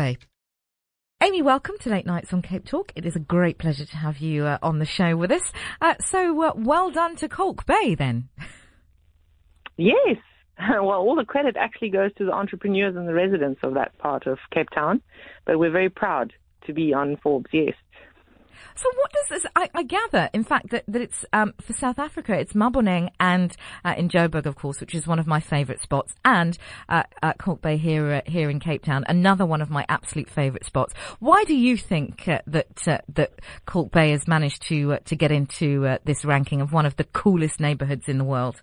Bay. Aimee, welcome to Late Nights on Cape Talk. It is a great pleasure to have you uh, on the show with us. Uh, so, uh, well done to Kalk Bay then. Yes. Well, all the credit actually goes to the entrepreneurs and the residents of that part of Cape Town, but we're very proud to be on Forbes, yes. So what does this, I, I gather, in fact, that, that it's, um, for South Africa, it's Maboneng and, uh, in Joburg, of course, which is one of my favourite spots, and, uh, at Kalk Bay here, uh, here in Cape Town, another one of my absolute favourite spots. Why do you think, uh, that, uh, that Kalk Bay has managed to, uh, to get into, uh, this ranking of one of the coolest neighbourhoods in the world?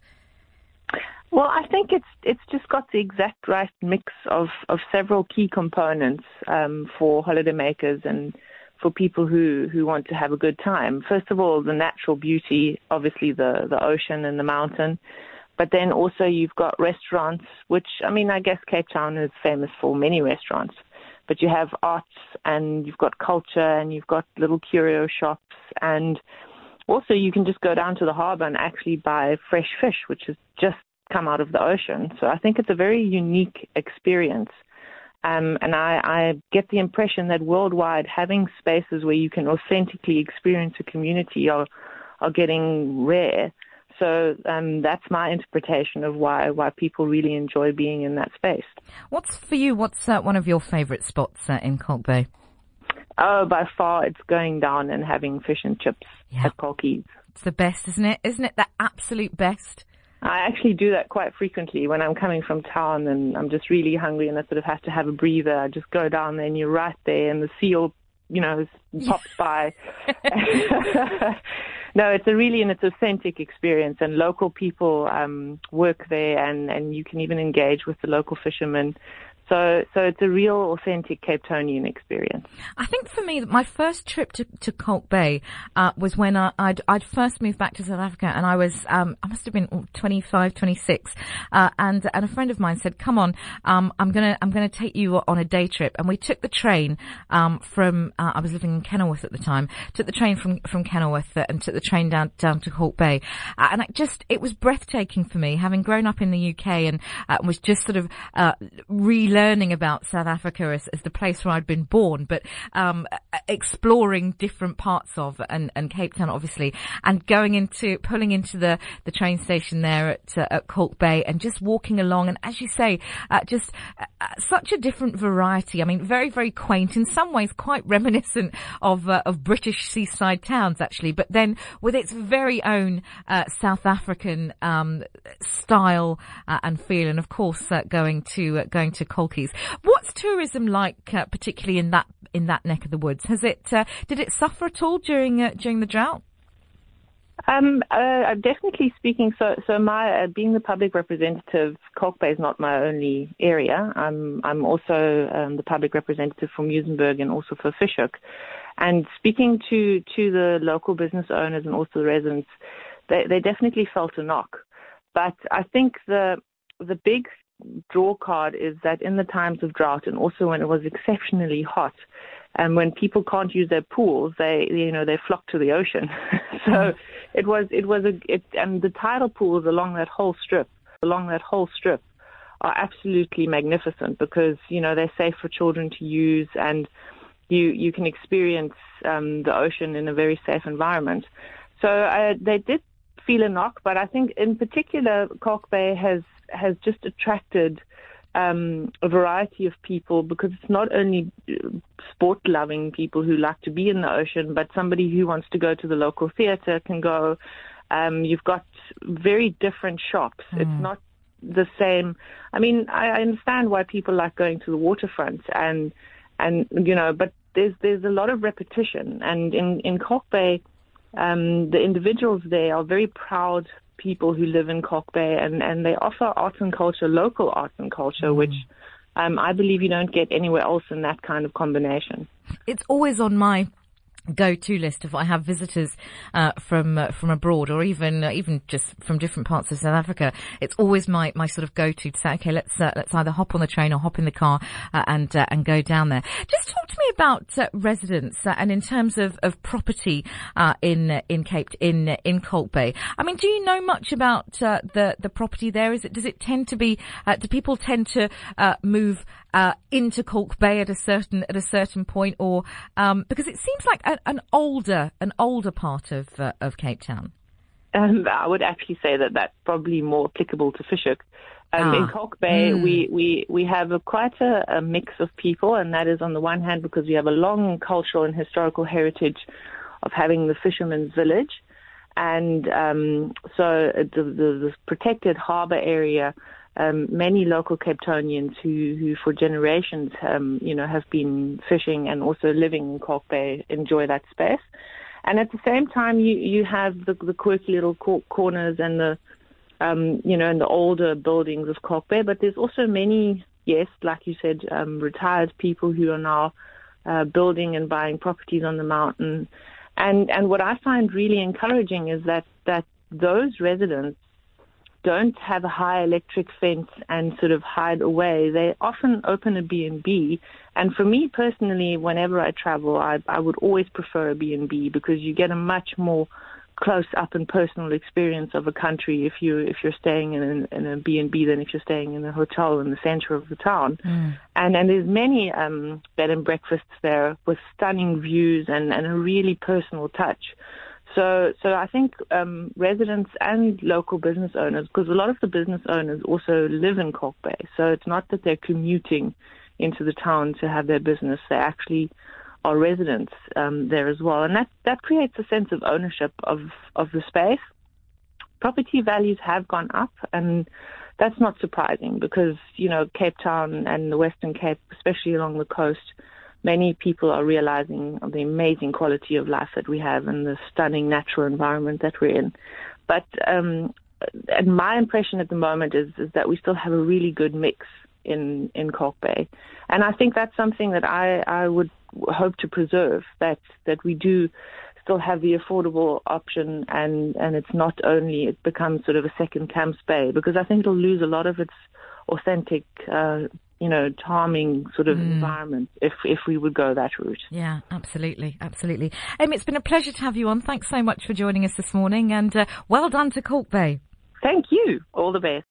Well, I think it's it's just got the exact right mix of, of several key components um, for holidaymakers and for people who, who want to have a good time. First of all, the natural beauty, obviously the, the ocean and the mountain. But then also you've got restaurants, which, I mean, I guess Cape Town is famous for many restaurants. But you have arts and you've got culture and you've got little curio shops and also you can just go down to the harbor and actually buy fresh fish, which has just come out of the ocean. So I think it's a very unique experience. Um, and I, I get the impression that worldwide, having spaces where you can authentically experience a community are, are getting rare. So um, that's my interpretation of why why people really enjoy being in that space. What's for you? What's uh, one of your favourite spots uh, in Kalk Bay? Oh, by far, it's going down and having fish and chips yeah. at Kalkies. It's the best, isn't it? Isn't it the absolute best? I actually do that quite frequently when I'm coming from town and I'm just really hungry and I sort of have to have a breather. I just go down there and you're right there and the seal, you know, is pops by. no, it's a really and it's authentic experience and local people um, work there and, and you can even engage with the local fishermen. So, so it's a real authentic Cape Townian experience. I think for me, my first trip to, to Kalk Bay, uh, was when I, would I'd first moved back to South Africa and I was, um, I must have been 25, 26. Uh, and, and a friend of mine said, come on, um, I'm gonna, I'm gonna take you on a day trip. And we took the train, um, from, uh, I was living in Kenilworth at the time, took the train from, from Kenilworth uh, and took the train down, down to Kalk Bay. Uh, and it just, it was breathtaking for me, having grown up in the UK and, uh, was just sort of, uh, learning about South Africa as, as the place where I'd been born, but um, exploring different parts of and, and Cape Town, obviously, and going into pulling into the the train station there at uh, at Kalk Bay and just walking along, and as you say, uh, just uh, such a different variety. I mean, very very quaint in some ways, quite reminiscent of uh, of British seaside towns actually, but then with its very own uh, South African um, style uh, and feel, and of course going to going to What's tourism like, uh, particularly in that in that neck of the woods? Has it uh, did it suffer at all during uh, during the drought? Um, uh, definitely speaking. So, so my uh, being the public representative, Kalk Bay is not my only area. I'm I'm also um, the public representative for Muizenberg and also for Fish Hoek. And speaking to to the local business owners and also the residents, they they definitely felt a knock. But I think the the big draw card is that in the times of drought and also when it was exceptionally hot, and when people can't use their pools, they you know they flock to the ocean. so mm. it was it was a it, and the tidal pools along that whole strip along that whole strip are absolutely magnificent because you know they're safe for children to use and you you can experience um, the ocean in a very safe environment. So uh, they did feel a knock, but I think in particular Kalk Bay has has just attracted um, a variety of people because it's not only uh, sport loving people who like to be in the ocean, but somebody who wants to go to the local theatre can go. Um, you've got very different shops. Mm. It's not the same. I mean, I, I understand why people like going to the waterfront and and you know, but there's there's a lot of repetition. And in in Kalk Bay, um, the individuals there are very proud people who live in Kalk Bay, and, and they offer arts and culture, local arts and culture, mm. which um, I believe you don't get anywhere else in that kind of combination. It's always on my go-to list if I have visitors uh, from uh, from abroad or even uh, even just from different parts of South Africa. It's always my, my sort of go-to to say, okay, let's uh, let's either hop on the train or hop in the car uh, and uh, and go down there. Just talk to me about residents and in terms of, of property uh, in in Cape in in Kalk Bay. I mean, do you know much about the the property there? Is it does it tend to be do people tend to uh, move into Kalk Bay at a certain at a certain point, or um, because it seems like a, an older an older part of of Cape Town? Um, I would actually say that that's probably more applicable to Fish Hoek. Um, ah. In Kalk Bay, mm. we, we, we have a, quite a, a, mix of people, and that is on the one hand because we have a long cultural and historical heritage of having the fisherman's village. And um, so the, the, the protected harbour area, um, many local Cape Townians who, who for generations, um, you know, have been fishing and also living in Kalk Bay enjoy that space. And at the same time, you, you have the, the quirky little corners and the um, you know, in the older buildings of Kalk Bay, but there's also many, yes, like you said, um, retired people who are now uh, building and buying properties on the mountain. And and what I find really encouraging is that that those residents don't have a high electric fence and sort of hide away. They often open a B&B. And for me personally, whenever I travel, I, I would always prefer a B&B because you get a much more close up and personal experience of a country if you if you're staying in an, in a B&B than if you're staying in a hotel in the center of the town. Mm. And and there's many um, bed and breakfasts there with stunning views and, and a really personal touch. So so I think um, residents and local business owners, because a lot of the business owners also live in Kalk Bay, so it's not that they're commuting into the town to have their business. They actually are residents um, there as well, and that that creates a sense of ownership of of the space. Property values have gone up, and that's not surprising because you know Cape Town and the Western Cape, especially along the coast, many people are realizing the amazing quality of life that we have and the stunning natural environment that we're in. But um, and my impression at the moment is, is that we still have a really good mix in in Kalk Bay, and I think that's something that I I would hope to preserve that that we do still have the affordable option and and it's not only it becomes sort of a second Camps Bay because I think it'll lose a lot of its authentic uh, you know charming sort of mm. environment if if we would go that route. Yeah absolutely absolutely. Aimee it's been a pleasure to have you on. Thanks so much for joining us this morning and uh, well done to Kalk Bay. Thank you. All the best